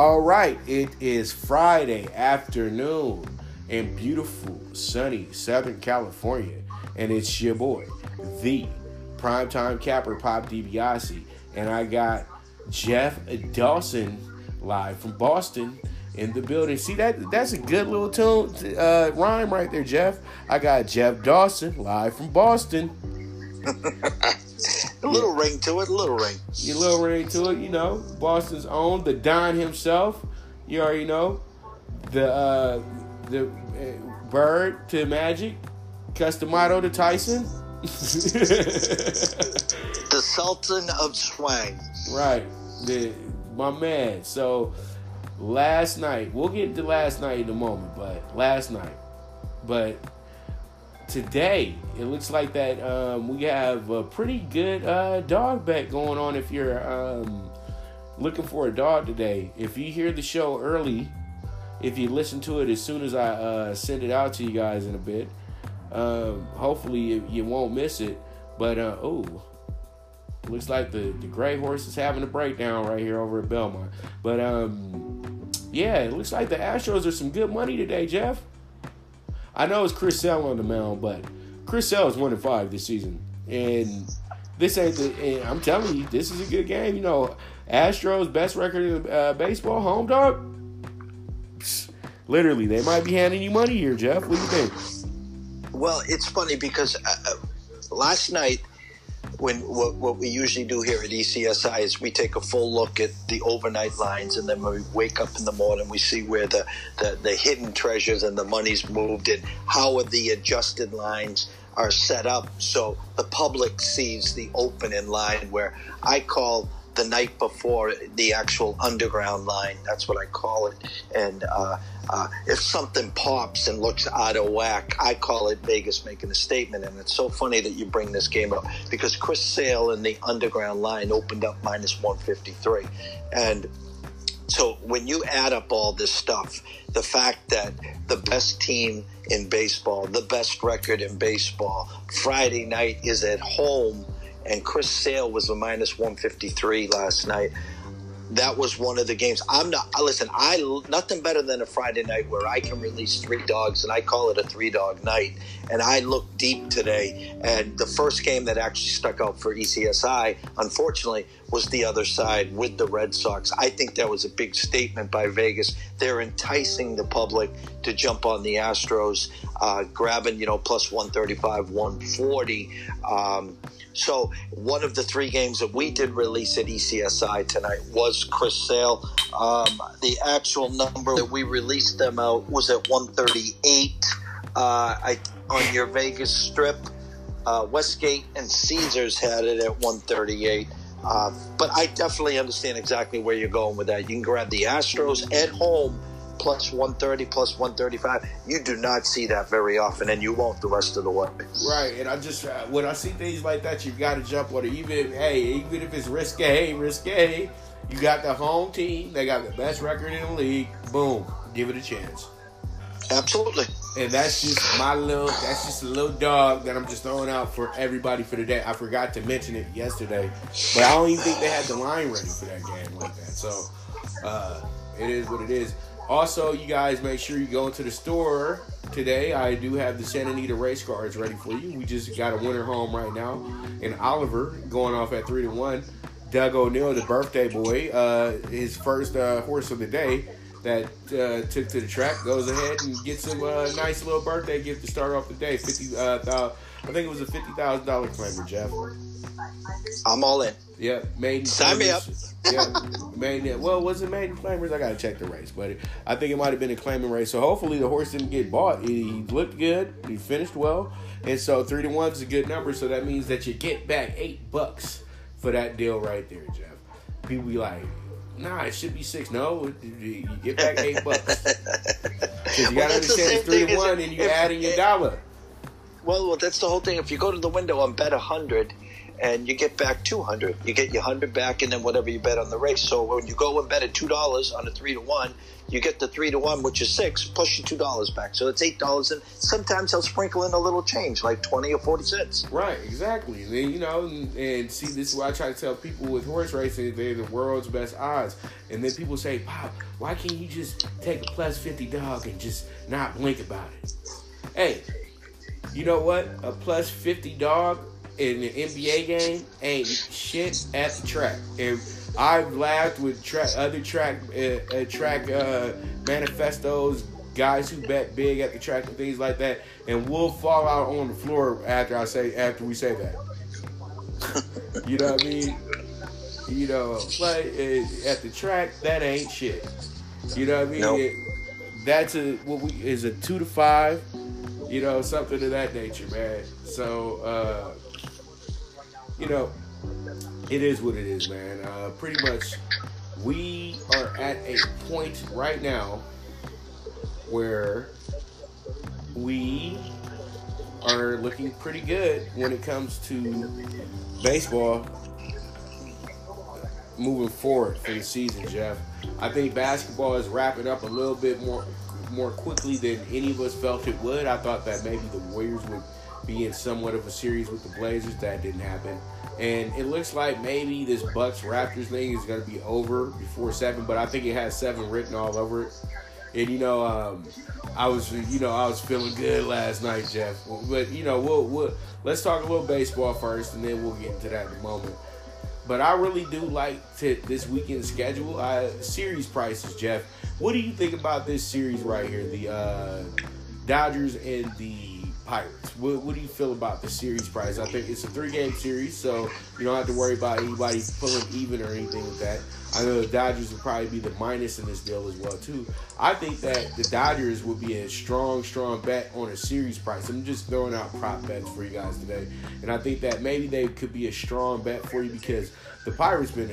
All right, it is Friday afternoon in beautiful, sunny Southern California, and it's your boy, the primetime capper Pop DiBiase, and I got Jeff Dawson live from Boston in the building. See that? That's a good little tune uh, rhyme right there, Jeff. I got Jeff Dawson live from Boston. a little ring to it, a little ring. A little ring to it, you know. Boston's own, the Don himself. You already know. The uh, the uh, Bird to Magic, Cus D'Amato to Tyson. the Sultan of Swang. Right. The my man. So last night, we'll get to last night in a moment, but last night. But today, it looks like that um, we have a pretty good uh, dog bet going on if you're um, looking for a dog today. If you hear the show early, if you listen to it as soon as I uh, send it out to you guys in a bit, um, hopefully you won't miss it. But uh, oh, looks like the the gray horse is having a breakdown right here over at Belmont. But um, yeah, it looks like the Astros are some good money today, Jeff. I know it's Chris Sale on the mound, but Chris Sale is one and five this season, and this ain't the. And I'm telling you, this is a good game. You know, Astros best record in uh, baseball, home dog. literally, they might be handing you money here, Jeff. What do you think? Well, it's funny because uh, uh last night when what, what, we usually do here at ECSI is we take a full look at the overnight lines, and then we wake up in the morning, we see where the, the, the hidden treasures and the money's moved, and how are the adjusted lines are set up so the public sees the opening line where I call the night before the actual underground line. That's what I call it. And uh, uh, if something pops and looks out of whack, I call it Vegas making a statement. And it's so funny that you bring this game up because Chris Sale in the underground line opened up minus 153. And so when you add up all this stuff, the fact that the best team in baseball, the best record in baseball, Friday night is at home and Chris Sale was a minus 153 last night. That was one of the games. I'm not. Listen, I nothing better than a Friday night where I can release three dogs, and I call it a three dog night. And I looked deep today, and the first game that actually stuck out for ECSI, unfortunately, was the other side with the Red Sox. I think that was a big statement by Vegas. They're enticing the public to jump on the Astros, uh, grabbing you know plus 135, 140. Um, so one of the three games that we did release at ECSI tonight was Chris Sale. Um, the actual number that we released them out was at 138. Uh, I on your Vegas strip, uh, Westgate and Caesars had it at 138. Uh, but I definitely understand exactly where you're going with that. You can grab the Astros at home plus 130, plus 135. You do not see that very often, and you won't the rest of the way. Right, and I just uh, when I see things like that, you've got to jump on it. Even hey, even if it's risque, risque, you got the home team. They got the best record in the league. Boom, give it a chance. Absolutely. And that's just my little. That's just a little dog that I'm just throwing out for everybody for today. I forgot to mention it yesterday, but I don't even think they had the line ready for that game like that. So uh, it is what it is. Also, you guys make sure you go into the store today. I do have the Santa Anita race cards ready for you. We just got a winner home right now, and Oliver going off at three to one. Doug O'Neill, the birthday boy, uh, his first uh, horse of the day that uh, took to the track, goes ahead and gets him a nice little birthday gift to start off the day. Fifty, uh, I think it was a fifty thousand dollar claimer, Jeff. I'm all in. Yeah, made sign me up yeah, maiden. Well, was it maiden claimers? I gotta check the race, but I think it might have been a claiming race. So hopefully the horse didn't get bought. He looked good. He finished well, and so three to one is a good number. So that means that you get back eight bucks for that deal right there, Jeff. People be like, Nah, it should be six. No, you get back eight bucks. Because you gotta well, understand it's three to one, and you add in your dollar. Well, well, that's the whole thing. If you go to the window and bet a hundred and you get back 200. You get your 100 back and then whatever you bet on the race. So when you go and bet at $2 on a 3 to 1, you get the 3 to 1, which is 6, plus your $2 back. So it's $8. And sometimes they'll sprinkle in a little change, like 20 or 40 cents. Right, exactly. And, you know, and, see, this is what I try to tell people with horse racing, they're the world's best odds. And then people say, Pop, why can't you just take a plus 50 dog and just not blink about it? Hey, you know what? A plus 50 dog in an NBA game ain't shit at the track. And I've laughed with track, other track uh, uh, track uh, manifestos, guys who bet big at the track and things like that, and we'll fall out on the floor after I say after we say that. you know what I mean? You know, play uh, at the track that ain't shit. You know what I mean? Nope. It, that's a what we is a two to five. You know, something of that nature, man. So. uh you know, it is what it is, man. Uh, pretty much, we are at a point right now where we are looking pretty good when it comes to baseball moving forward for the season, Jeff. I think basketball is wrapping up a little bit more more quickly than any of us felt it would. I thought that maybe the Warriors would be in somewhat of a series with the Blazers. That didn't happen. And it looks like maybe this Bucks Raptors thing is going to be over before seven, but I think it has seven written all over it. And you know, um, I was you know I was feeling good last night, Jeff. But you know, we'll, we'll let's talk a little baseball first, and then we'll get into that in a moment. But I really do like to, this weekend schedule. Uh, series prices, Jeff. What do you think about this series right here? The uh, Dodgers and the Pirates. What, what, do you feel about the series price? I think it's a three game series, so you don't have to worry about anybody pulling even or anything like that. I know the Dodgers would probably be the minus in this deal as well too. I think that the Dodgers would be a strong, strong bet on a series price. I'm just throwing out prop bets for you guys today, and I think that maybe they could be a strong bet for you because the Pirates been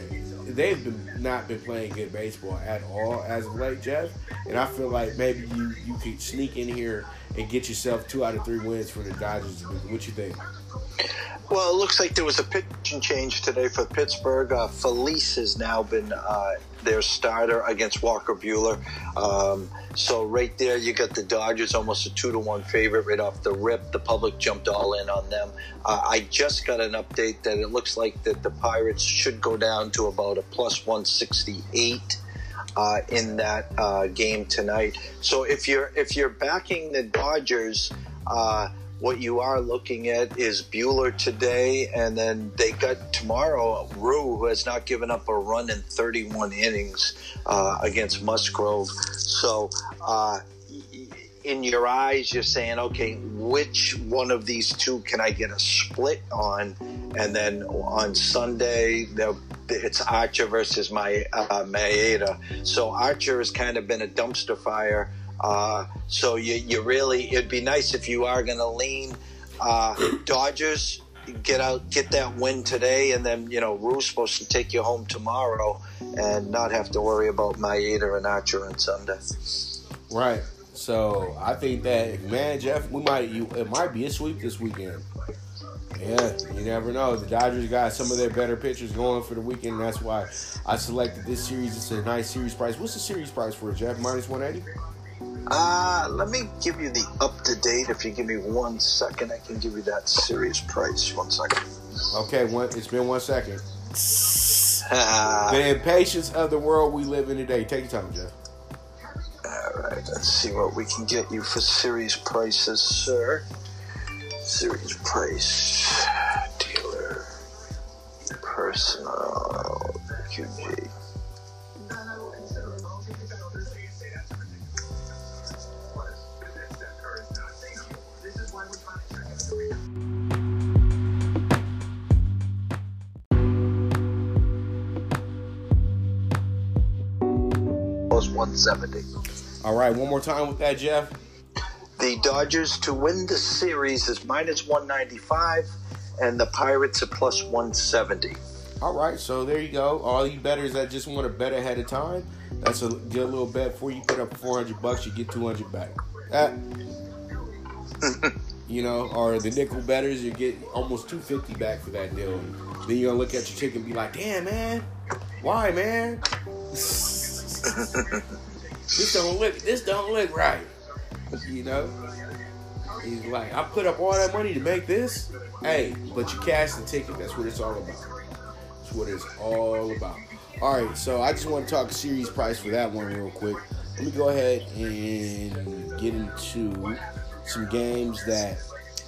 they've been not been playing good baseball at all as of late, Jeff. And I feel like maybe you you could sneak in here and get yourself two out of three wins for the Dodgers. What you think? Well, it looks like there was a pitching change today for Pittsburgh. Uh, Felice has now been uh, their starter against Walker Buehler. Um, so right there, you got the Dodgers almost a two to one favorite right off the rip. The public jumped all in on them. Uh, I just got an update that it looks like that the Pirates should go down to about a plus one sixty eight. Uh, in that uh, game tonight. So if you're if you're backing the Dodgers, uh, what you are looking at is Buehler today, and then they got tomorrow Ryu, who has not given up a run in 31 innings uh, against Musgrove. So. In your eyes, you're saying, okay, which one of these two can I get a split on? And then on Sunday, it's Archer versus my uh, Maeda. So Archer has kind of been a dumpster fire. Uh, so you, you really, it'd be nice if you are going to lean uh, Dodgers, get out, get that win today, and then you know Ryu's supposed to take you home tomorrow, and not have to worry about Maeda and Archer on Sunday. Right. So I think that man, Jeff, we might you it might be a sweep this weekend. Yeah, you never know. The Dodgers got some of their better pitchers going for the weekend. That's why I selected this series. It's a nice series price. What's the series price for it, Jeff? Minus one eighty. Uh, let me give you the up to date. If you give me one second, I can give you that series price. One second. Okay, one. It's been one second. the impatience of the world we live in today. Take your time, Jeff. Right, let's see what we can get you for series prices, sir. Series price, dealer, personal, QG. Plus 170. All right, one more time with that, Jeff. The Dodgers to win the series is minus 195, and the Pirates are plus 170. All right, so there you go. All you betters that just want to bet ahead of time, that's a good little bet for you. Put up 400 bucks, you get 200 back. Uh, you know, or the nickel betters, you get almost two fifty back for that deal. Then you're gonna look at your chick and be like, damn man, why man? this don't look this don't look right. You know? He's like, I put up all that money to make this. Hey, but you cash the ticket. That's what it's all about. That's what it's all about. All right, so I just want to talk series price for that one real quick. Let me go ahead and get into some games that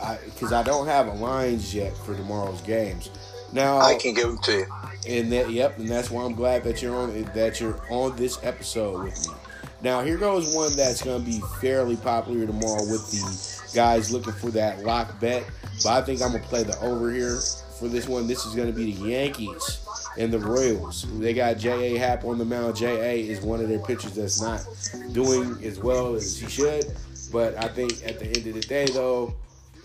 I because I don't have a lines yet for tomorrow's games. Now I can give them to you. And that yep, and that's why I'm glad that you're on that you're on this episode with me. Now here goes one that's going to be fairly popular tomorrow with the guys looking for that lock bet. But I think I'm gonna play the over here for this one. This is gonna be the Yankees and the Royals. They got J.A. Happ on the mound. J.A. is one of their pitchers that's not doing as well as he should. But I think at the end of the day, though,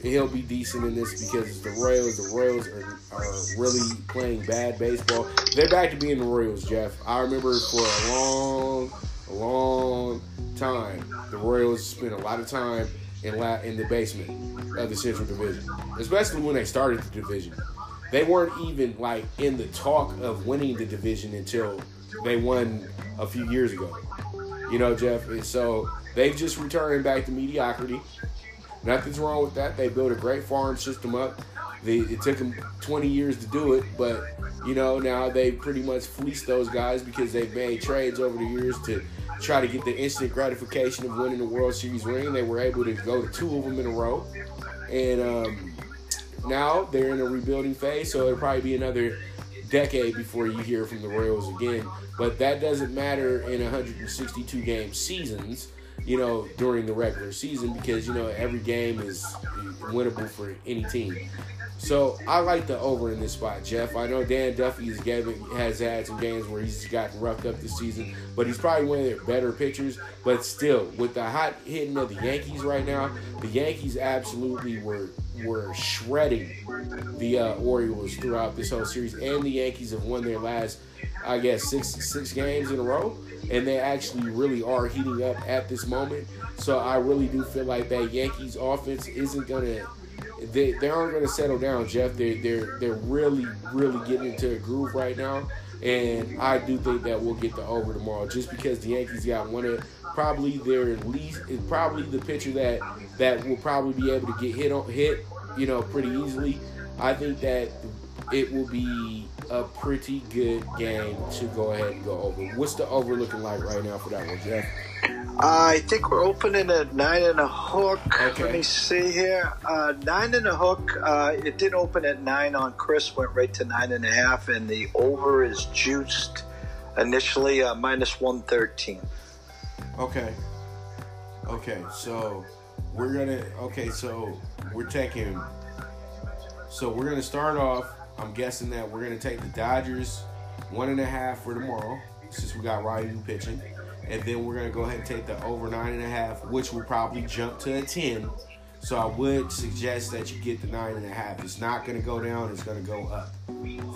he'll be decent in this because the Royals, the Royals are, are really playing bad baseball. They're back to being the Royals, Jeff. I remember for a long, a long time, the Royals spent a lot of time in la- in the basement of the Central Division, especially when they started the division. They weren't even like in the talk of winning the division until they won a few years ago. You know, Jeff. And so they've just returned back to mediocrity. Nothing's wrong with that. They built a great farm system up. They, it took them 20 years to do it, but you know now they pretty much fleeced those guys because they've made trades over the years to try to get the instant gratification of winning the World Series ring. They were able to go to two of them in a row, and um, now they're in a rebuilding phase. So it'll probably be another decade before you hear from the Royals again. But that doesn't matter in 162 game seasons. You know, during the regular season because you know every game is winnable for any team. So I like the over in this spot, Jeff. I know Dan Duffy has, has had some games where he's gotten roughed up this season, but he's probably one of their better pitchers. But still, with the hot hitting of the Yankees right now, the Yankees absolutely were were shredding the uh, Orioles throughout this whole series, and the Yankees have won their last, I guess, six six games in a row, and they actually really are heating up at this moment. So I really do feel like that Yankees offense isn't gonna they, they aren't going to settle down, Jeff. They're they're they're really really getting into a groove right now, and I do think that we'll get the over tomorrow, just because the Yankees got one of probably their least, probably the pitcher that that will probably be able to get hit on hit, you know, pretty easily. I think that it will be a pretty good game to go ahead and go over. What's the over looking like right now for that one, Jeff? I think we're opening at nine and a hook. Okay. Let me see here. Uh, nine and a hook. Uh, it did open at nine on Chris, went right to nine and a half, and the over is juiced initially uh, minus 113. Okay. Okay, so we're gonna. Okay, so we're taking. So we're gonna start off. I'm guessing that we're gonna take the Dodgers one and a half for tomorrow, since we got Ryu pitching and then we're gonna go ahead and take the over nine and a half, which will probably jump to a ten. So I would suggest that you get the nine and a half. It's not gonna go down; it's gonna go up.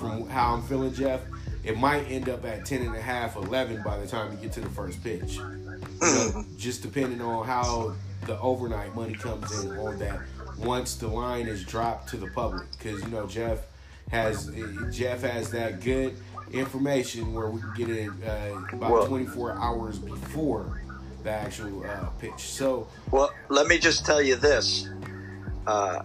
From how I'm feeling, Jeff, it might end up at 10 and a half, 11 by the time you get to the first pitch. You know, mm-hmm. just depending on how the overnight money comes in on that once the line is dropped to the public. Because you know Jeff has Jeff has that good information where we can get it uh, about well, 24 hours before the actual uh, pitch. So, well, let me just tell you this. Uh,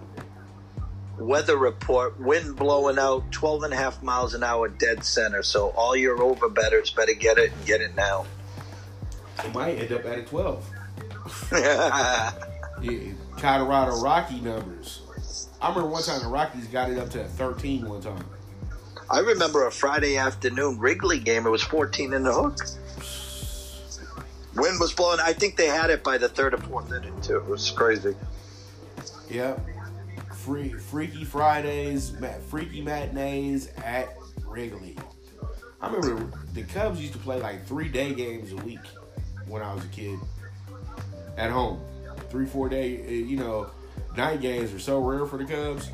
weather report, wind blowing out 12 and a half miles an hour dead center. So all your over betters better get it and get it now. It might end up at a 12. yeah, Colorado Rocky numbers. I remember one time the Rockies got it up to 13 one time. I remember a Friday afternoon Wrigley game. It was 14 in the hook. Wind was blowing. I think they had it by the third or fourth inning too. It was crazy. Yep. Free, freaky Fridays, freaky matinees at Wrigley. I remember the Cubs used to play like three day games a week when I was a kid at home. Three, four day, eh, you know, night games were so rare for the Cubs.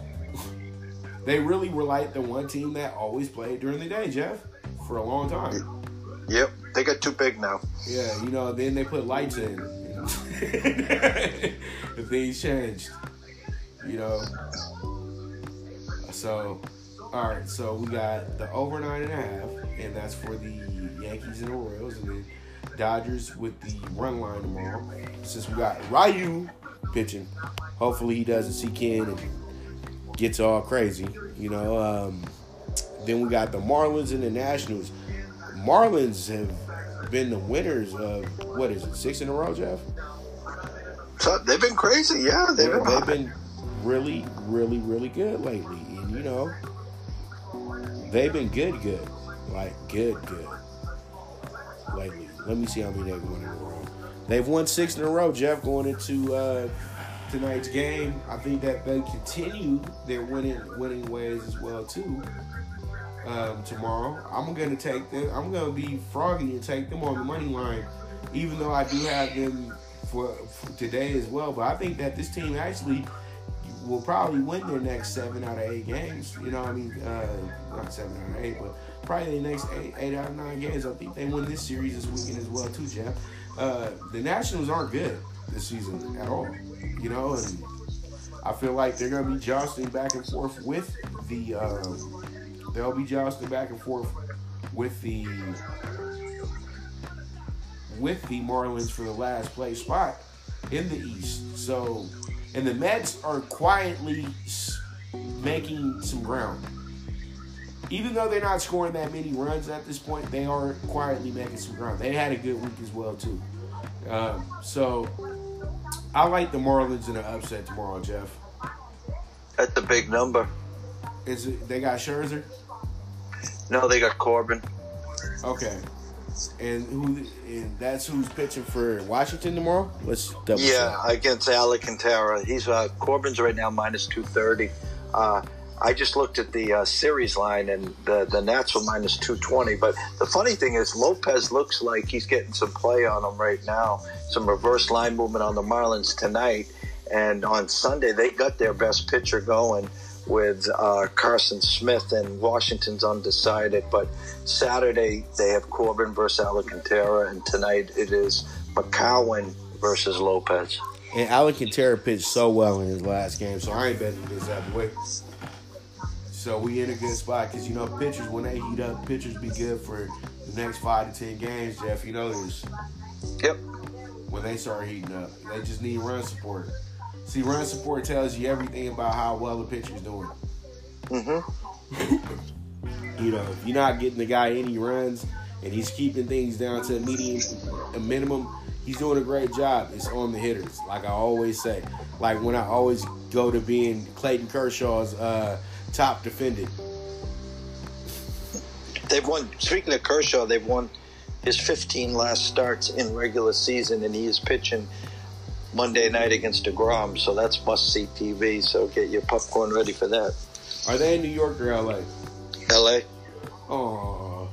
They really were like the one team that always played during the day, Jeff, for a long time. Yep, they got too big now. Yeah, you know, then they put lights in. You the things changed. You know. So, all right. So we got the over nine and a half, and that's for the Yankees and the Royals, and then Dodgers with the run line tomorrow. Since we got Ryu pitching, hopefully he doesn't see Ken and gets all crazy. You know. Um, then we got the Marlins and the Nationals. Marlins have been the winners of what is it, six in a row, Jeff? So they've been crazy, yeah. They've Yeah, been. they've been really, really, really good lately, and you know, they've been good, good, like good, good lately. Let me see how many they've won in a row. They've won six in a row, Jeff. Going into uh, tonight's game, I think that they continue their winning winning ways as well too. Um, tomorrow, I'm gonna take them. I'm gonna be froggy and take them on the money line, even though I do have them for, for today as well. But I think that this team actually will probably win their next seven out of eight games. You know, what I mean, uh, not seven out of eight, but probably the next eight, eight out of nine games. I think they win this series this weekend as well too, Jeff. Uh, the Nationals aren't good this season at all. You know, and I feel like they're gonna be jostling back and forth with the. Um, they'll be jostling back and forth with the with the Marlins for the last place spot in the East. So, and the Mets are quietly making some ground. Even though they're not scoring that many runs at this point, they are quietly making some ground. They had a good week as well too. Um, so, I like the Marlins in an upset tomorrow, Jeff. At the big number. Is it, they got Scherzer? No, they got Corbin. Okay. And who? And that's who's pitching for Washington tomorrow. Let's double Yeah, check. against Alcantara. He's uh, Corbin's right now minus two thirty. Uh, I just looked at the uh, series line, and the the Nats were minus two twenty. But the funny thing is, Lopez looks like he's getting some play on him right now. Some reverse line movement on the Marlins tonight, and on Sunday they got their best pitcher going with uh, Carson Smith, and Washington's undecided. But Saturday they have Corbin versus Alcantara, and tonight it is McGowin versus Lopez. And Alcantara pitched so well in his last game, so I ain't betting this way. So we in a good spot because you know pitchers when they heat up, pitchers be good for the next five to ten games. Jeff, you know this Yep. when they start heating up, they just need run support. See, run support tells you everything about how well the pitcher's doing. Mm-hmm. You know, if you're not getting the guy any runs and he's keeping things down to a medium, a minimum, he's doing a great job. It's on the hitters, like I always say. Like when I always go to being Clayton Kershaw's uh, top defended. They've won. Speaking of Kershaw, they've won his 15 last starts in regular season, and he is pitching Monday night against Degrom. So that's must see TV. So get your popcorn ready for that. Are they in New York or LA? L.A. Oh,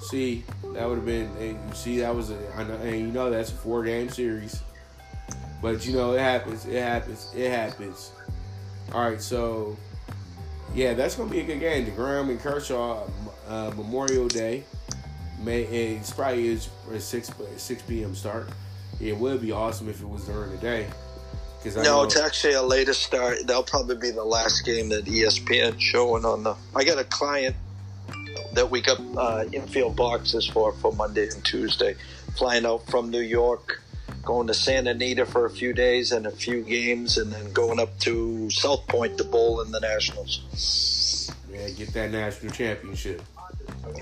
see, that would have been. And you see, that was a. Know, and you know that's a four game series. But you know it happens. It happens. It happens. All right, so yeah, that's gonna be a good game. Degrom and Kershaw uh, Memorial Day. May it's probably is a six six p.m. start. It would be awesome if it was during the day. Cause I No, know- it's actually a later start. That'll probably be the last game that ESPN showing on the. I got a client that we got uh, infield boxes for for Monday and Tuesday, flying out from New York, going to Santa Anita for a few days and a few games, and then going up to South Point to bowl in the Nationals. yeah, get that national championship,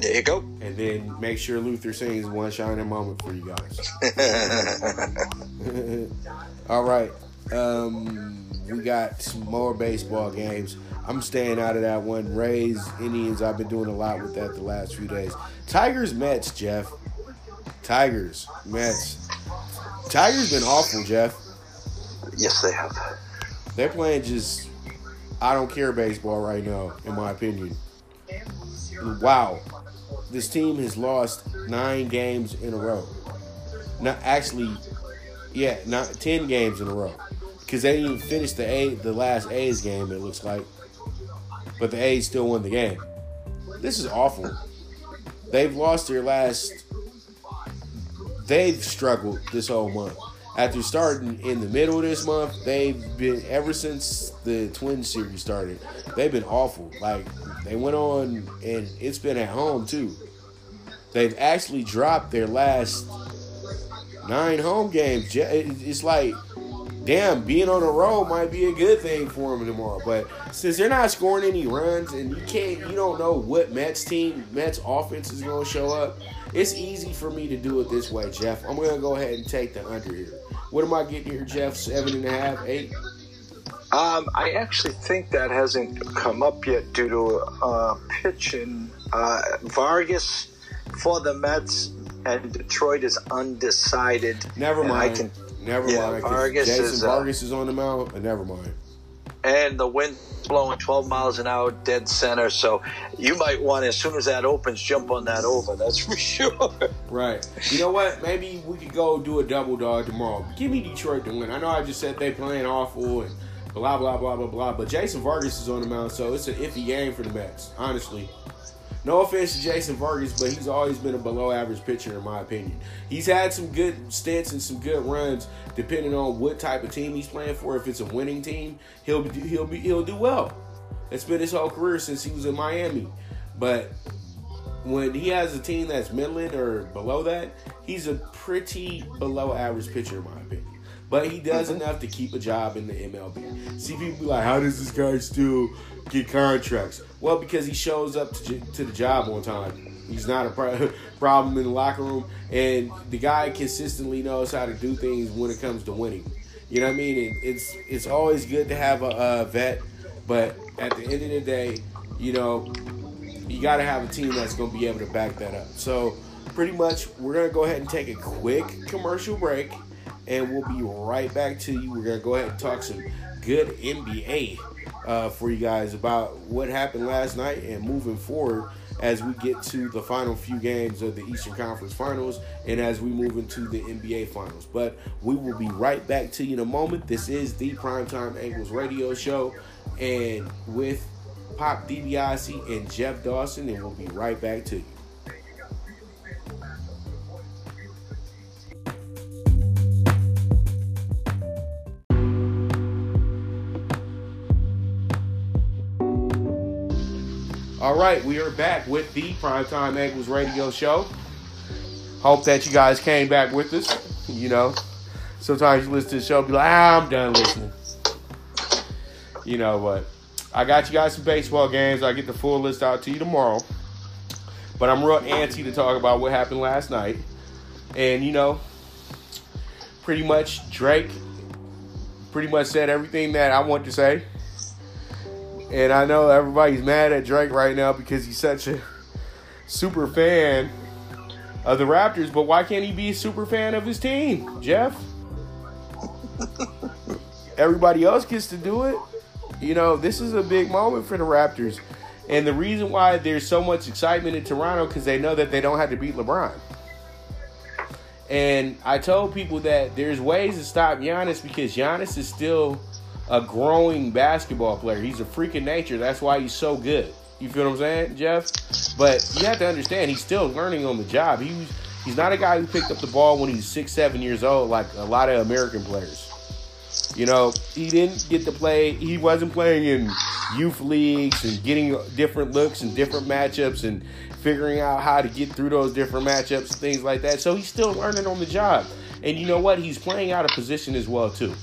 There you go. and then make sure Luther sings one shining moment for you guys. All right. Um, we got some more baseball games. I'm staying out of that one. Rays, Indians, I've been doing a lot with that the last few days. Tigers, Mets, Jeff. Tigers, Mets. Tigers been awful, Jeff. yes, they have. They're playing just I don't care baseball right now, in my opinion. Wow. This team has lost nine games in a row. Not actually, yeah, not ten games in a row. Because they didn't even finish the A the last A's game, it looks like. But the A's still won the game. This is awful. They've lost their last they've struggled this whole month. after starting in the middle of this month, they've been ever since the Twin series started. They've been awful. Like they went on, and it's been at home too. They've actually dropped their last nine home games. It's like, damn, being on the road might be a good thing for them tomorrow. But since they're not scoring any runs, and you can't, you don't know what Mets team, Mets offense is going to show up. It's easy for me to do it this way, Jeff. I'm going to go ahead and take the under here. What am I getting here, Jeff? Seven and a half, eight? Um, I actually think that hasn't come up yet due to uh, pitching. Uh, Vargas for the Mets and Detroit is undecided. Never mind. Can, never yeah, mind. Vargas Jason is, uh, Vargas is on the mound, never mind. And the wind blowing 12 miles an hour dead center. So you might want, as soon as that opens, jump on that over. That's for sure. Right. You know what? Maybe we could go do a double dog tomorrow. Give me Detroit to win. I know I just said they playing awful and blah blah blah blah blah, but Jason Vargas is on the mound, so it's an iffy game for the Mets. Honestly. No offense to Jason Vargas, but he's always been a below average pitcher in my opinion. He's had some good stints and some good runs, depending on what type of team he's playing for. If it's a winning team, he'll be, he'll be he'll do well. It's been his whole career since he was in Miami. But when he has a team that's middling or below that, he's a pretty below average pitcher in my opinion. But he does mm-hmm. enough to keep a job in the MLB. See people be like, how does this guy still get contracts? Well, because he shows up to, to the job on time. He's not a pro- problem in the locker room, and the guy consistently knows how to do things when it comes to winning. You know what I mean? And it's it's always good to have a, a vet, but at the end of the day, you know, you got to have a team that's going to be able to back that up. So, pretty much, we're going to go ahead and take a quick commercial break, and we'll be right back to you. We're going to go ahead and talk some good NBA uh, for you guys about what happened last night and moving forward as we get to the final few games of the Eastern Conference Finals and as we move into the NBA Finals. But we will be right back to you in a moment. This is the Primetime Angles Radio Show, and with Pop DiBiase and Jeff Dawson, and we'll be right back to you. All right, we are back with the Primetime Angles Radio Show. Hope that you guys came back with us. You know, sometimes you listen to the show, be like, ah, I'm done listening. You know what? I got you guys some baseball games. I'll get the full list out to you tomorrow. But I'm real antsy to talk about what happened last night. And, you know, pretty much Drake pretty much said everything that I want to say. And I know everybody's mad at Drake right now because he's such a super fan of the Raptors, but why can't he be a super fan of his team, Jeff? Everybody else gets to do it. You know, this is a big moment for the Raptors. And the reason why there's so much excitement in Toronto because they know that they don't have to beat LeBron. And I told people that there's ways to stop Giannis because Giannis is still a growing basketball player. He's a freak of nature. That's why he's so good. You feel what I'm saying, Jeff? But you have to understand, he's still learning on the job. He's he's not a guy who picked up the ball when he's six, seven years old, like a lot of American players. You know, he didn't get to play. He wasn't playing in youth leagues and getting different looks and different matchups and figuring out how to get through those different matchups and things like that. So he's still learning on the job. And you know what? He's playing out of position as well too.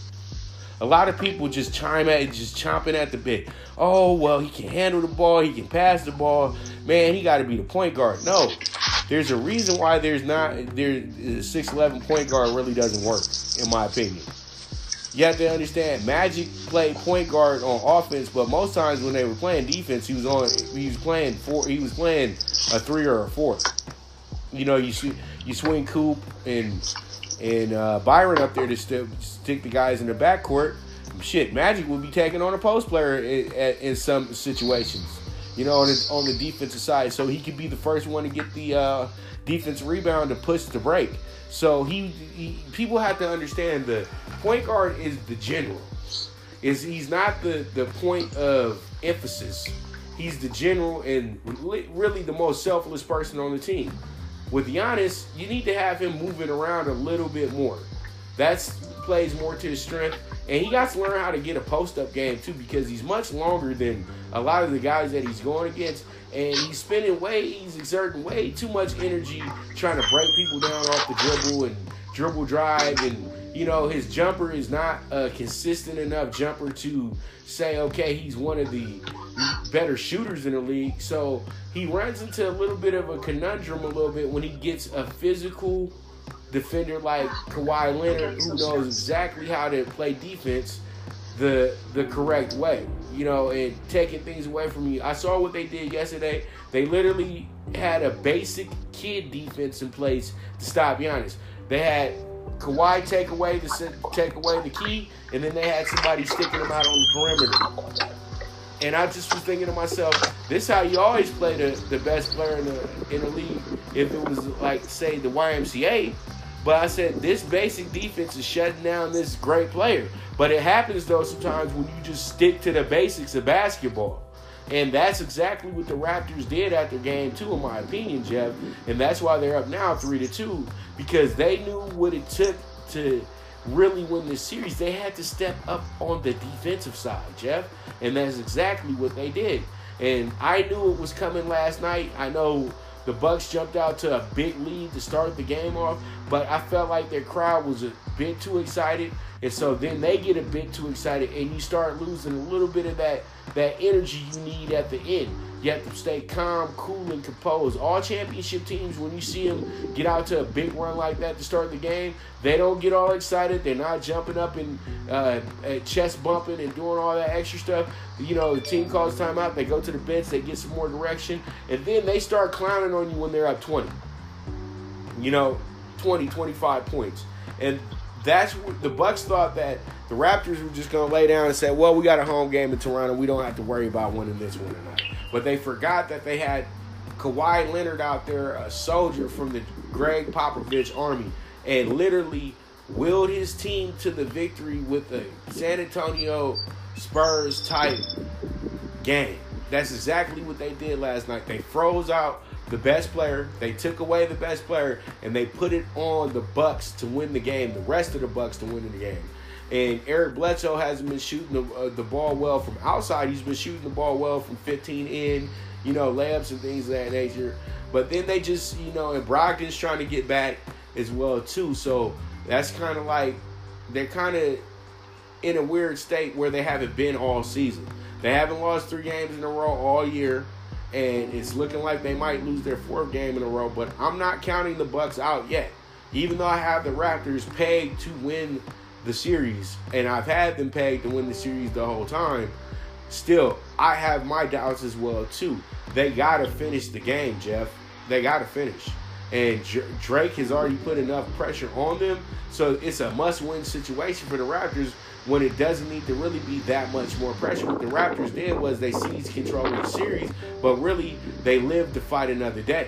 A lot of people just chime at, just chomping at the bit. Oh well, he can handle the ball, he can pass the ball. Man, he got to be the point guard. No, there's a reason why there's not there. Six eleven point guard really doesn't work, in my opinion. You have to understand, Magic played point guard on offense, but most times when they were playing defense, he was on. He was playing four. He was playing a three or a four. You know, you you swing Coop and and uh, Byron up there to st- stick the guys in the backcourt, shit, Magic would be taking on a post player in, in some situations. You know, on the, on the defensive side, so he could be the first one to get the uh, defensive rebound to push the break. So he, he, people have to understand the point guard is the general. Is he's not the the point of emphasis. He's the general and really the most selfless person on the team with Giannis, you need to have him moving around a little bit more. that's plays more to his strength. And he got to learn how to get a post up game too because he's much longer than a lot of the guys that he's going against. And he's spending way, he's exerting way too much energy trying to break people down off the dribble and dribble drive. And, you know, his jumper is not a consistent enough jumper to say, okay, he's one of the better shooters in the league. So he runs into a little bit of a conundrum a little bit when he gets a physical defender like Kawhi Leonard who knows exactly how to play defense the the correct way. You know, and taking things away from you. I saw what they did yesterday. They literally had a basic kid defense in place to stop Giannis. They had Kawhi take away the take away the key, and then they had somebody sticking him out on the perimeter. And I just was thinking to myself, this is how you always play the, the best player in the in the league. If it was like say the YMCA, but I said this basic defense is shutting down this great player. But it happens though sometimes when you just stick to the basics of basketball. And that's exactly what the Raptors did after game two, in my opinion, Jeff. And that's why they're up now three to two, because they knew what it took to really win this series. They had to step up on the defensive side, Jeff. And that's exactly what they did. And I knew it was coming last night. I know the Bucks jumped out to a big lead to start the game off, but I felt like their crowd was bit too excited, and so then they get a bit too excited, and you start losing a little bit of that that energy you need at the end. You have to stay calm, cool, and composed. All championship teams, when you see them get out to a big run like that to start the game, they don't get all excited. They're not jumping up and uh, chest bumping and doing all that extra stuff. You know, the team calls timeout. They go to the bench. They get some more direction, and then they start clowning on you when they're up 20. You know, 20, 25 points, and that's what the Bucks thought that the Raptors were just to lay down and say, "Well, we got a home game in Toronto. We don't have to worry about winning this one tonight." But they forgot that they had Kawhi Leonard out there, a soldier from the Gregg Popovich army, and literally willed his team to the victory with a San Antonio Spurs type game. That's exactly what they did last night. They froze out the best player, they took away the best player, and they put it on the Bucks to win the game. The rest of the Bucks to win the game. And Eric Bledsoe hasn't been shooting the, uh, the ball well from outside. He's been shooting the ball well from 15 in, you know, layups and things of that nature. But then they just, you know, and Brogdon's trying to get back as well too. So that's kind of like they're kind of in a weird state where they haven't been all season. They haven't lost three games in a row all year, and it's looking like they might lose their fourth game in a row. But I'm not counting the Bucks out yet, even though I have the Raptors pegged to win the series, and I've had them pegged to win the series the whole time. Still, I have my doubts as well too. They gotta finish the game, Jeff. They gotta finish, and Drake has already put enough pressure on them, so it's a must-win situation for the Raptors. When it doesn't need to really be that much more pressure. What the Raptors did was they seized control of the series, but really they lived to fight another day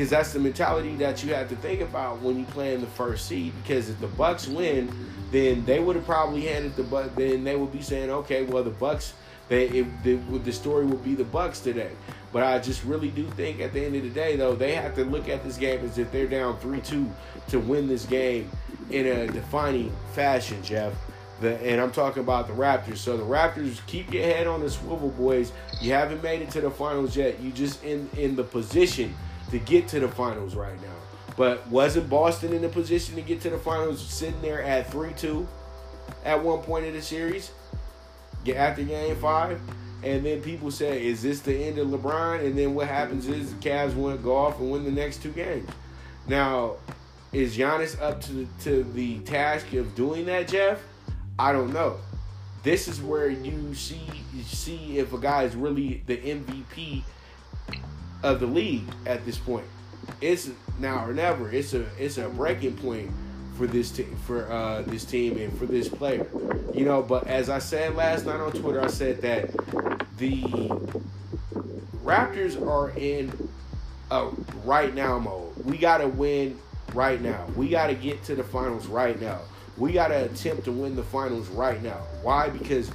because that's the mentality that you have to think about when you play in the first seed. Because if the Bucks win, then they would have probably handed the Bucks. Then they would be saying, okay, well the Bucks. They if the, the story would be the Bucks today. But I just really do think at the end of the day, though, they have to look at this game as if they're down three two to win this game in a defining fashion, Jeff. The, and I'm talking about the Raptors. So the Raptors keep your head on the swivel, boys. You haven't made it to the finals yet. You just in in the position to get to the finals right now. But wasn't Boston in a position to get to the finals sitting there at 3 2 at one point in the series Get after game five? And then people say, is this the end of LeBron? And then what happens is the Cavs went golf and win the next two games. Now, is Giannis up to the, to the task of doing that, Jeff? I don't know. This is where you see you see if a guy is really the MVP of the league at this point. It's now or never. It's a it's a breaking point for this team for uh, this team and for this player. You know, but as I said last night on Twitter, I said that the Raptors are in a right now mode. We got to win right now. We got to get to the finals right now. We got to attempt to win the finals right now. Why? Because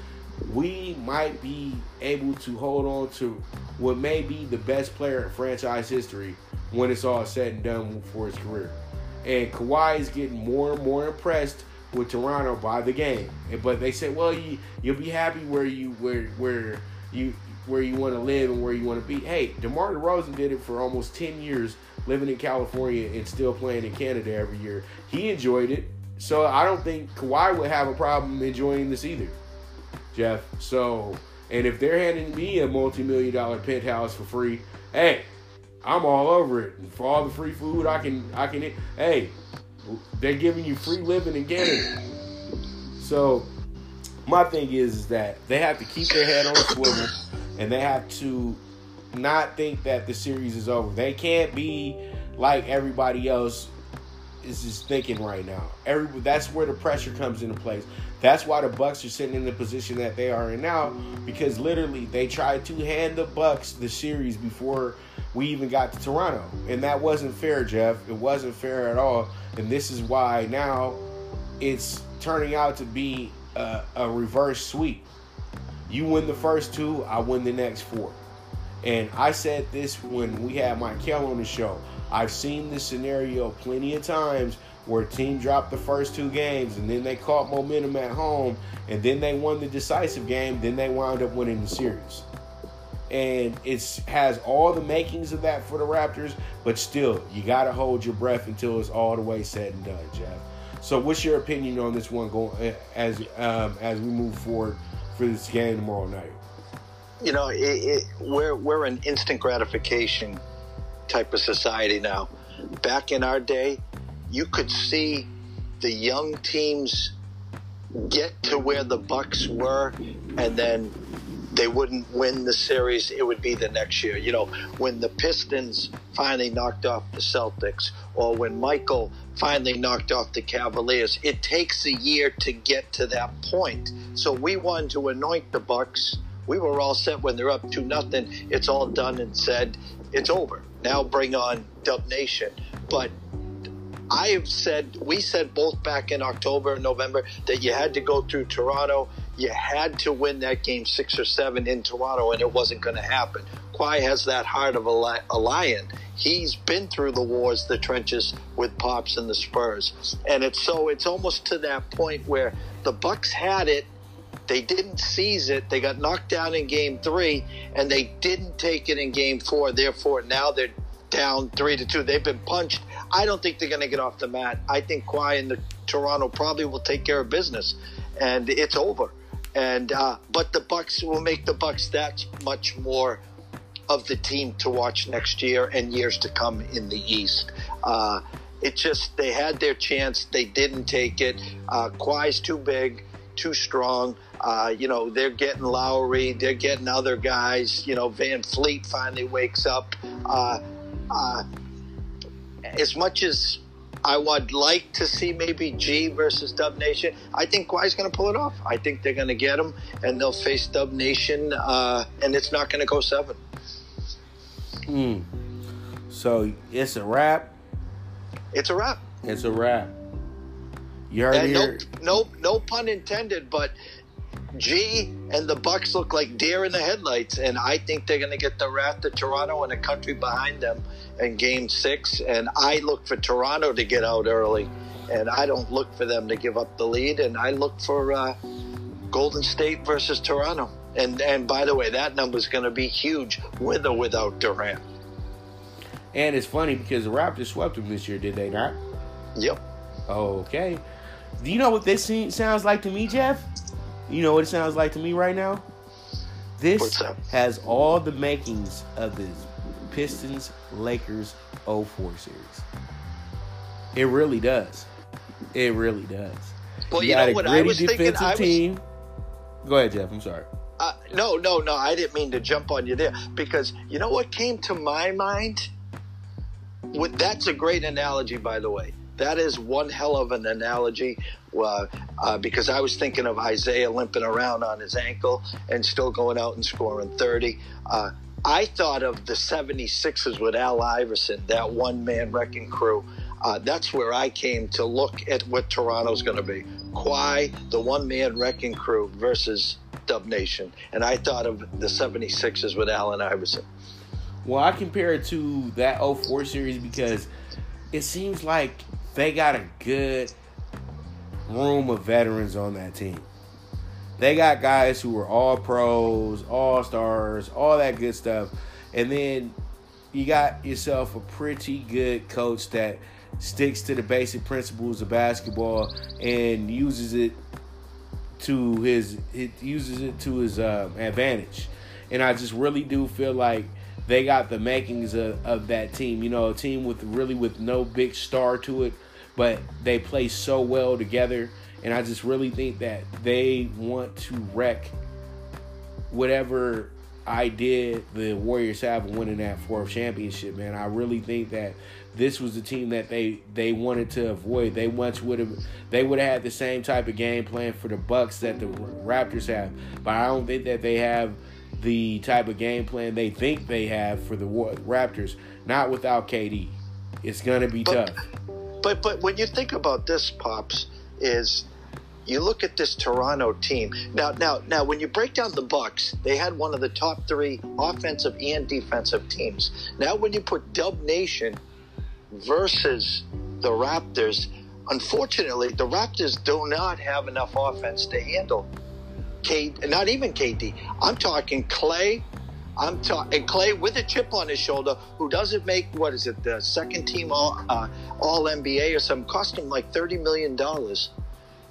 we might be able to hold on to what may be the best player in franchise history when it's all said and done for his career. And Kawhi is getting more and more impressed with Toronto by the game. But they said, well, you you'll be happy where you where where you where you want to live and where you want to be. Hey, DeMar DeRozan did it for almost 10 years living in California and still playing in Canada every year. He enjoyed it. So I don't think Kawhi would have a problem enjoying this either, Jeff. So, and if they're handing me a multi-million dollar penthouse for free, hey, I'm all over it. And for all the free food I can, I can. Hey, they're giving you free living in Canada. So, my thing is, is that they have to keep their head on a swivel and they have to not think that the series is over. They can't be like everybody else is just thinking right now. Every that's where the pressure comes into place. That's why the Bucks are sitting in the position that they are in now because literally they tried to hand the Bucks the series before we even got to Toronto, and that wasn't fair, Jeff. It wasn't fair at all, and this is why now it's turning out to be a, a reverse sweep. You win the first two, I win the next four. And I said this when we had Michael on the show. I've seen this scenario plenty of times where a team dropped the first two games and then they caught momentum at home and then they won the decisive game, then they wound up winning the series. And it has all the makings of that for the Raptors, but still, you got to hold your breath until it's all the way said and done, Jeff. So, what's your opinion on this one going eh, as um, as we move forward for this game tomorrow night? You know, it, it, we're we're an instant gratification type of society now. Back in our day, you could see the young teams get to where the Bucks were, and then they wouldn't win the series. It would be the next year. You know, when the Pistons finally knocked off the Celtics, or when Michael finally knocked off the Cavaliers, it takes a year to get to that point. So we wanted to anoint the Bucks. We were all set when they're up to nothing. It's all done and said. It's over. Now bring on Dub Nation. But I have said, we said both back in October and November that you had to go through Toronto. You had to win that game six or seven in Toronto, and it wasn't going to happen. Kawhi has that heart of a, li- a lion. He's been through the wars, the trenches with Pops and the Spurs, and it's so it's almost to that point where the Bucks had it. They didn't seize it. They got knocked down in game three, and they didn't take it in game four. Therefore, now they're down three to two. They've been punched. I don't think they're going to get off the mat. I think Kawhi and the Toronto probably will take care of business, and it's over. And uh, but the Bucks will make the Bucks that much more of the team to watch next year and years to come in the East. Uh, it just they had their chance, they didn't take it. Uh, Kawhi's too big, too strong. Uh, you know they're getting Lowry, they're getting other guys. You know VanVleet finally wakes up. Uh, uh, as much as I would like to see maybe G versus Dub Nation, I think Kawhi's going to pull it off. I think they're going to get him, and they'll face Dub Nation, uh, and it's not going to go seven. Hmm. So it's a wrap. It's a wrap. It's a wrap. You heard and here. No, no, no pun intended, but G and the Bucks look like deer in the headlights, and I think they're going to get the wrath of Toronto and the country behind them in Game Six. And I look for Toronto to get out early, and I don't look for them to give up the lead. And I look for uh, Golden State versus Toronto. And and by the way, that number is going to be huge with or without Durant. And it's funny because the Raptors swept them this year, did they not? Yep. Okay. Do you know what this sounds like to me, Jeff? You know what it sounds like to me right now? This has all the makings of the Pistons Lakers 04 series. It really does. It really does. Well, you, got know a what I was thinking. defensive I was, team. Go ahead, Jeff. I'm sorry. Uh, no, no, no. I didn't mean to jump on you there because you know what came to my mind. With, that's a great analogy, by the way. That is one hell of an analogy uh, uh, because I was thinking of Isaiah limping around on his ankle and still going out and scoring 30. Uh, I thought of the 76ers with Al Iverson, that one man wrecking crew. Uh, that's where I came to look at what Toronto's going to be. Kawhi, the one man wrecking crew versus Dub Nation. And I thought of the 76ers with Allen Iverson. Well, I compare it to that 04 series because it seems like they got a good room of veterans on that team. They got guys who were all pros, all stars, all that good stuff. And then you got yourself a pretty good coach that sticks to the basic principles of basketball and uses it to his it uses it to his uh, advantage. And I just really do feel like they got the makings of, of that team. You know, a team with really with no big star to it, but they play so well together. And I just really think that they want to wreck whatever idea the Warriors have of winning that fourth championship, man. I really think that this was the team that they they wanted to avoid. They once would have they would have had the same type of game plan for the Bucks that the Raptors have, but I don't think that they have the type of game plan they think they have for the Raptors. Not without KD, it's gonna be tough. But but when you think about this, pops is you look at this Toronto team now. Now, now, when you break down the Bucks, they had one of the top three offensive and defensive teams. Now, when you put Dub Nation versus the Raptors, unfortunately, the Raptors do not have enough offense to handle K. Not even KD. I'm talking Clay. I'm talking Clay with a chip on his shoulder, who doesn't make what is it, the second team all uh, all NBA or something, cost him like thirty million dollars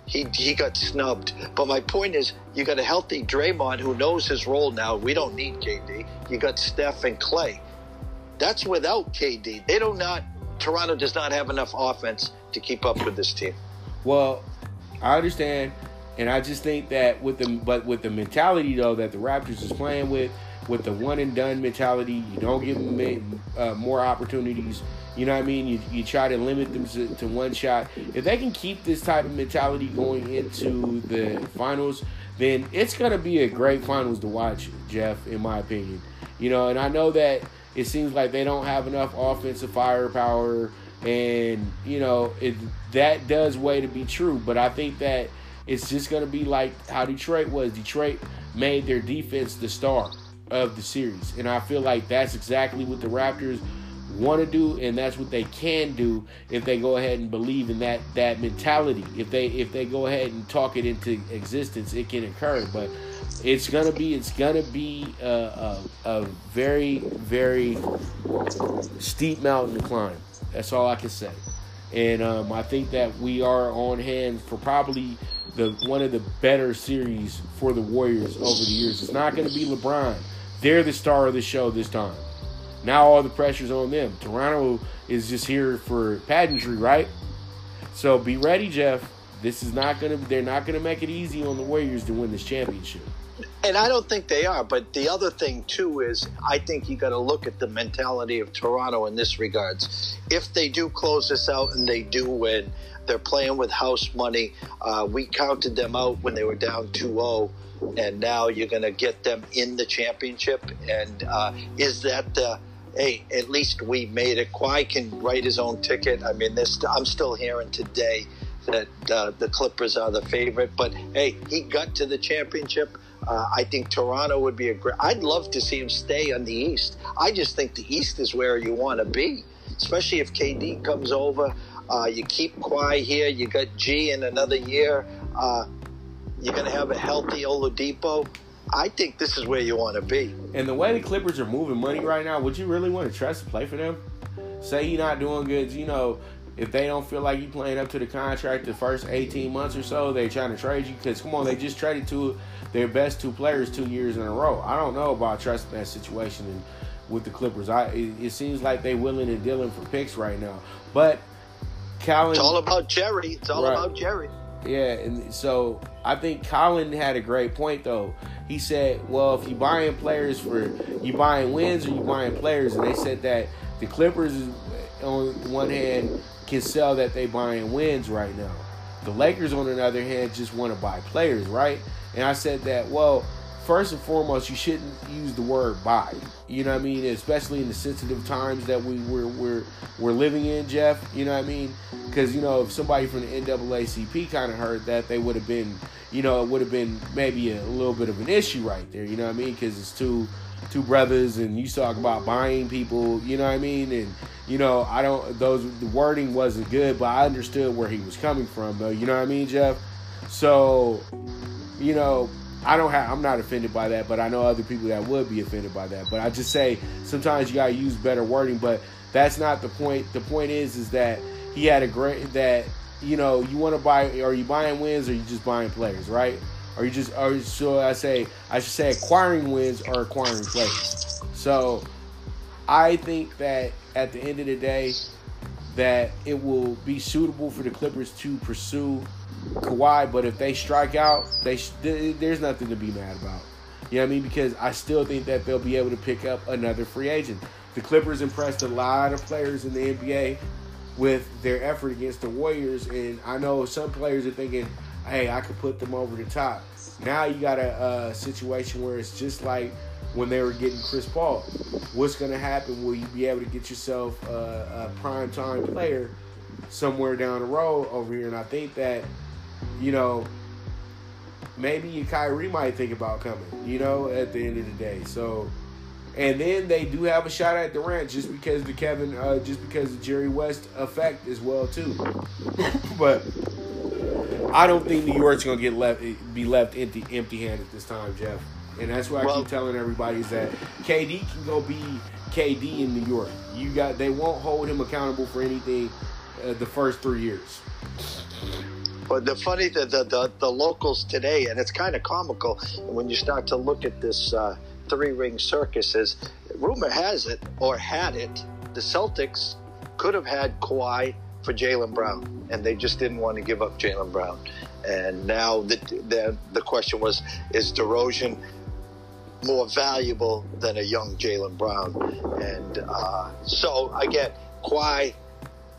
he he got snubbed. But my point is, you got a healthy Draymond who knows his role now. We don't need KD. You got Steph and Clay. That's without KD. They do. Not Toronto does not have enough offense to keep up with this team. Well, I understand, and I just think that with the but with the mentality though that the Raptors is playing with, with the one and done mentality, you don't give them uh, more opportunities you know what I mean? You, you try to limit them to, to one shot. If they can keep this type of mentality going into the finals, then it's going to be a great finals to watch, Jeff, in my opinion. You know, and I know that it seems like they don't have enough offensive firepower, and, you know, it, that does weigh to be true. But I think that it's just going to be like how Detroit was. Detroit made their defense the star of the series. And I feel like that's exactly what the Raptors – want to do and that's what they can do if they go ahead and believe in that that mentality. If they if they go ahead and talk it into existence it can occur. But it's gonna be it's gonna be a, a, a very very steep mountain to climb. That's all i can say. And um, i think that we are on hand for probably the one of the better series for the warriors over the years. It's not to be lebron they're the star of the show this time now all the pressure's on them. Toronto is just here for pageantry, right? So be ready, Jeff. This is not gonna. They're not gonna make it easy on the Warriors to win this championship. And I don't think they are. But the other thing too is, I think you got to look at the mentality of Toronto in this regards. If they do close this out and they do win, they're playing with house money. Uh, we counted them out when they were down 2-0 and now you're going to get them in the championship. And uh, is that the hey, at least we made it. Kawhi can write his own ticket. I mean, this I'm still hearing today that uh, the Clippers are the favorite, but hey, he got to the championship. Uh, I think Toronto would be a great. I'd love to see him stay on the East. I just think the East is where you want to be, especially if KD comes over. Uh, you keep Kawhi here. You got G in another year. Uh, you're going to have a healthy Oladipo. I think this is where you want to be. And the way the Clippers are moving money right now, would you really want to trust to play for them? Say you're not doing good, you know, if they don't feel like you're playing up to the contract the first 18 months or so, they're trying to trade you. Because, come on, they just traded two their best two players two years in a row. I don't know about trusting that situation and with the Clippers. I it, it seems like they're willing and dealing for picks right now. But Colin, it's all about Jerry. It's all right. about Jerry. Yeah, and so I think Colin had a great point though. He said, "Well, if you buying players for you buying wins or you buying players," and they said that the Clippers, on one hand, can sell that they buying wins right now. The Lakers, on the other hand, just want to buy players, right? And I said that, well, first and foremost, you shouldn't use the word buy. You know what I mean? Especially in the sensitive times that we we're we're, we're living in, Jeff. You know what I mean? Because you know, if somebody from the NAACP kind of heard that, they would have been, you know, it would have been maybe a little bit of an issue right there. You know what I mean? Because it's too two brothers, and you talk about buying people. You know what I mean? And you know, I don't. Those the wording wasn't good, but I understood where he was coming from, though. You know what I mean, Jeff? So, you know, I don't have. I'm not offended by that, but I know other people that would be offended by that. But I just say sometimes you gotta use better wording. But that's not the point. The point is, is that he had a great that you know you want to buy. Are you buying wins or you just buying players, right? Or you just or so I say I should say acquiring wins or acquiring players. So I think that at the end of the day, that it will be suitable for the Clippers to pursue Kawhi. But if they strike out, they there's nothing to be mad about. You know what I mean? Because I still think that they'll be able to pick up another free agent. The Clippers impressed a lot of players in the NBA with their effort against the Warriors, and I know some players are thinking, "Hey, I could put them over the top." Now you got a, a situation where it's just like when they were getting Chris Paul. What's going to happen? Will you be able to get yourself a, a prime time player somewhere down the road over here? And I think that, you know, maybe Kyrie might think about coming, you know, at the end of the day. So, and then they do have a shot at Durant just because the Kevin, uh, just because the Jerry West effect as well too. but I don't think New York's gonna get left be left empty empty handed this time, Jeff. And that's why well, I keep telling everybody is that KD can go be KD in New York. You got they won't hold him accountable for anything uh, the first three years. But the funny the the, the, the locals today, and it's kind of comical when you start to look at this uh, three ring circus. Is rumor has it or had it the Celtics could have had Kawhi for Jaylen Brown, and they just didn't want to give up Jaylen Brown. And now the, the the question was, is DeRozan more valuable than a young Jaylen Brown. And uh, so again, Kawhi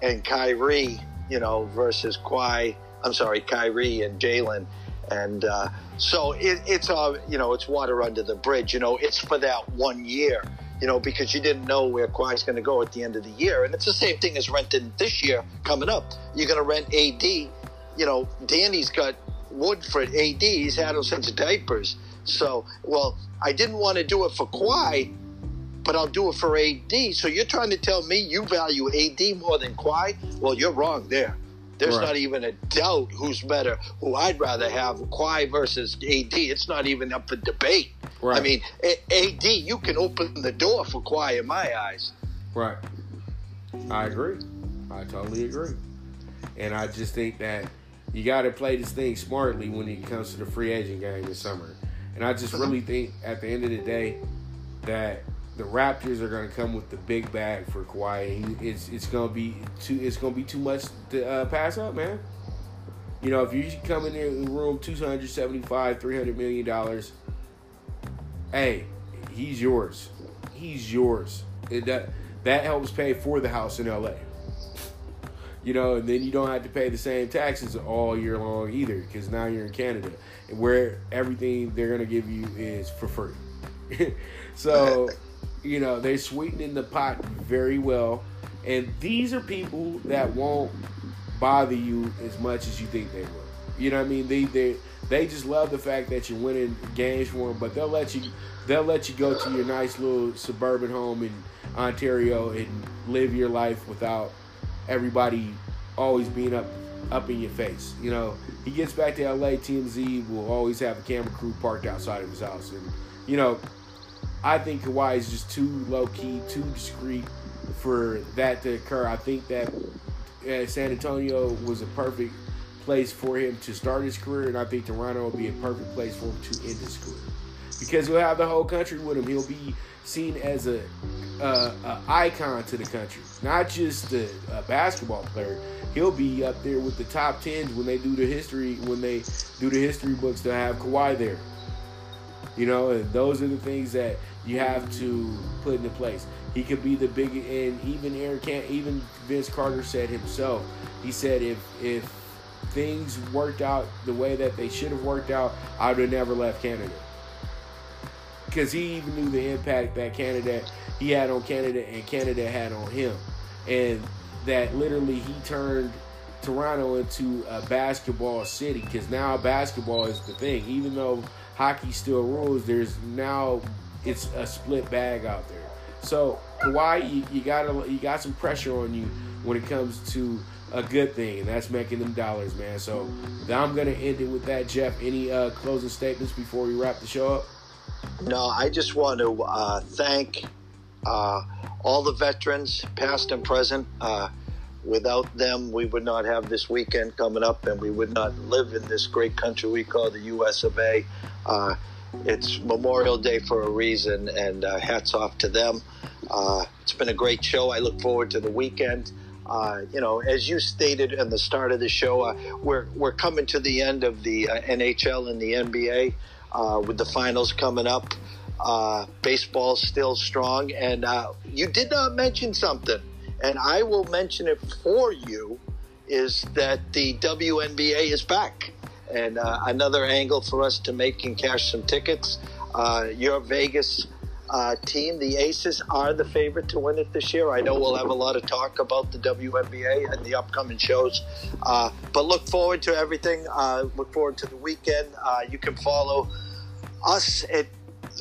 and Kyrie, you know, versus Kawhi, I'm sorry, Kyrie and Jaylen. And uh, so it, it's, uh, you know, it's water under the bridge. You know, it's for that one year, you know, because you didn't know where Kawhi's going to go at the end of the year. And it's the same thing as renting this year coming up. You're going to rent AD. You know, Danny's got wood for AD. He's had him since diapers. So, well, I didn't want to do it for Kawhi, but I'll do it for AD. So you're trying to tell me you value AD more than Kawhi? Well, you're wrong there. There's right. not even a doubt who's better. Who I'd rather have Kawhi versus AD. It's not even up for debate. Right. I mean, AD, you can open the door for Kawhi in my eyes. Right. I agree. I totally agree. And I just think that you got to play this thing smartly when it comes to the free agent game this summer. And I just really think at the end of the day that the Raptors are going to come with the big bag for Kawhi. It's it's going to be too it's going to be too much to uh, pass up, man. You know, if you come in the room 275, 300 million dollars, hey, he's yours. He's yours. That that helps pay for the house in LA. You know, and then you don't have to pay the same taxes all year long either, because now you're in Canada where everything they're gonna give you is for free. so, you know, they're sweetening the pot very well. And these are people that won't bother you as much as you think they will. You know what I mean? They they they just love the fact that you're winning games for them, but they'll let you they'll let you go to your nice little suburban home in Ontario and live your life without everybody always being up up in your face. You know, he gets back to LA, TMZ will always have a camera crew parked outside of his house. And, you know, I think Kawhi is just too low key, too discreet for that to occur. I think that uh, San Antonio was a perfect place for him to start his career, and I think Toronto will be a perfect place for him to end his career. Because he'll have the whole country with him. He'll be seen as a, a, a icon to the country, not just a, basketball player he'll be up there with the top tens when they do the history when they do the history books to have Kawhi there. You know, and those are the things that you have to put into place. He could be the big, and even Eric, can't even Vince Carter said himself. He said if if things worked out the way that they should have worked out, I would have never left Canada. Because he even knew the impact that Canada he had on Canada and Canada had on him, and that literally he turned Toronto into a basketball city because now basketball is the thing. Even though hockey still rules, there's now it's a split bag out there. So Kawhi, you, you got you got some pressure on you when it comes to a good thing, and that's making them dollars, man. So I'm gonna end it with that, Jeff. Any uh, closing statements before we wrap the show up? No, I just want to uh, thank uh, all the veterans, past and present. Uh, without them, we would not have this weekend coming up, and we would not live in this great country we call the U.S. of A. Uh, it's Memorial Day for a reason, and uh, hats off to them. it's been a great show. I look forward to the weekend. Uh, you know, as you stated in the start of the show, uh, we're we're coming to the end of the uh, NHL and the NBA uh, with the finals coming up. Uh, baseball's still strong, and you did not mention something, and I will mention it for you. Is that the WNBA is back, and another angle for us to make and cash some tickets. your Vegas uh, team. The Aces are the favorite to win it this year. I know we'll have a lot of talk about the WNBA and the upcoming shows, uh, but look forward to everything. Uh, look forward to the weekend. Uh, you can follow us at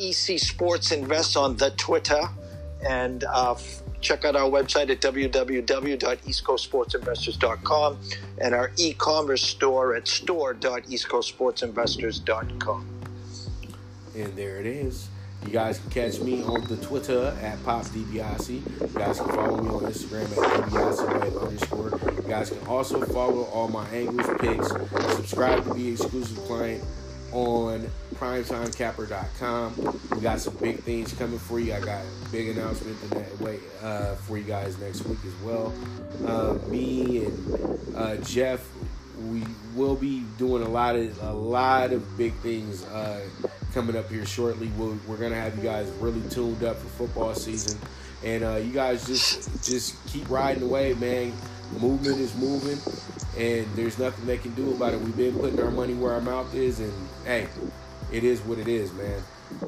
EC Sports Invest on the Twitter and uh, check out our website at www.eastcoastsportsinvestors.com and our e-commerce store at store.eastcoastsportsinvestors.com. And there it is. You guys can catch me on the Twitter at PopDBIC. You guys can follow me on Instagram at DBIC underscore. You guys can also follow all my angles, picks, subscribe to be exclusive client on primetimecapper.com. We got some big things coming for you. I got a big announcement that way uh, for you guys next week as well. Uh, me and uh, Jeff, we will be doing a lot of a lot of big things uh, coming up here shortly. We're, we're gonna have you guys really tuned up for football season, and uh, you guys just just keep riding the wave, man. Movement is moving, and there's nothing they can do about it. We've been putting our money where our mouth is, and hey, it is what it is, man.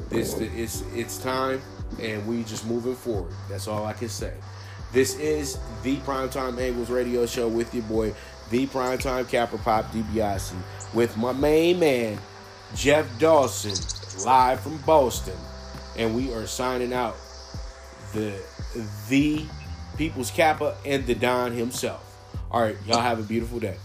This it's it's time, and we just moving forward. That's all I can say. This is the Primetime Angles Radio Show with your boy, the Primetime Capper Pop DBIC, with my main man, Jeff Dawson, live from Boston. And we are signing out the the People's Capper and the Don himself. All right, y'all have a beautiful day.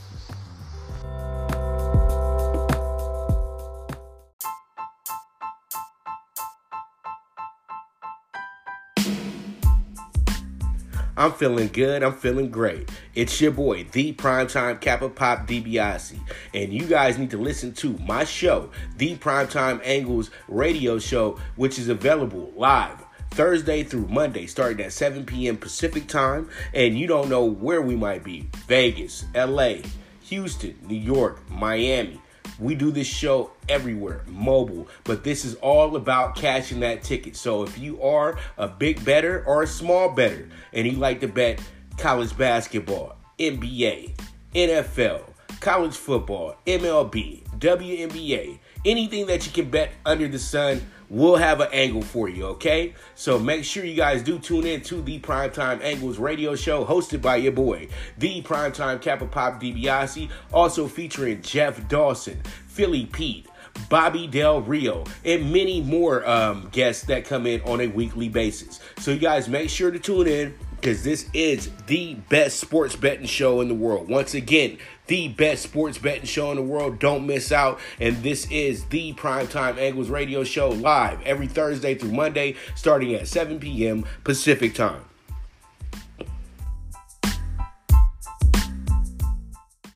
I'm feeling good. I'm feeling great. It's your boy, the Primetime Capper Pop DBIC. And you guys need to listen to my show, the Primetime Angles radio show, which is available live Thursday through Monday, starting at 7 p.m. Pacific time. And you don't know where we might be Vegas, LA, Houston, New York, Miami. We do this show everywhere, mobile, but this is all about cashing that ticket. So if you are a big better or a small better and you like to bet college basketball, NBA, NFL, college football, MLB, WNBA, anything that you can bet under the sun, we'll have an angle for you, okay? So make sure you guys do tune in to the Primetime Angles radio show hosted by your boy, the Primetime Capper Pop DiBiase, also featuring Jeff Dawson, Philly Pete, Bobby Del Rio, and many more um, guests that come in on a weekly basis. So you guys make sure to tune in because this is the best sports betting show in the world. Once again, the best sports betting show in the world. Don't miss out. And this is the Primetime Angles radio show live every Thursday through Monday, starting at 7 p.m. Pacific time.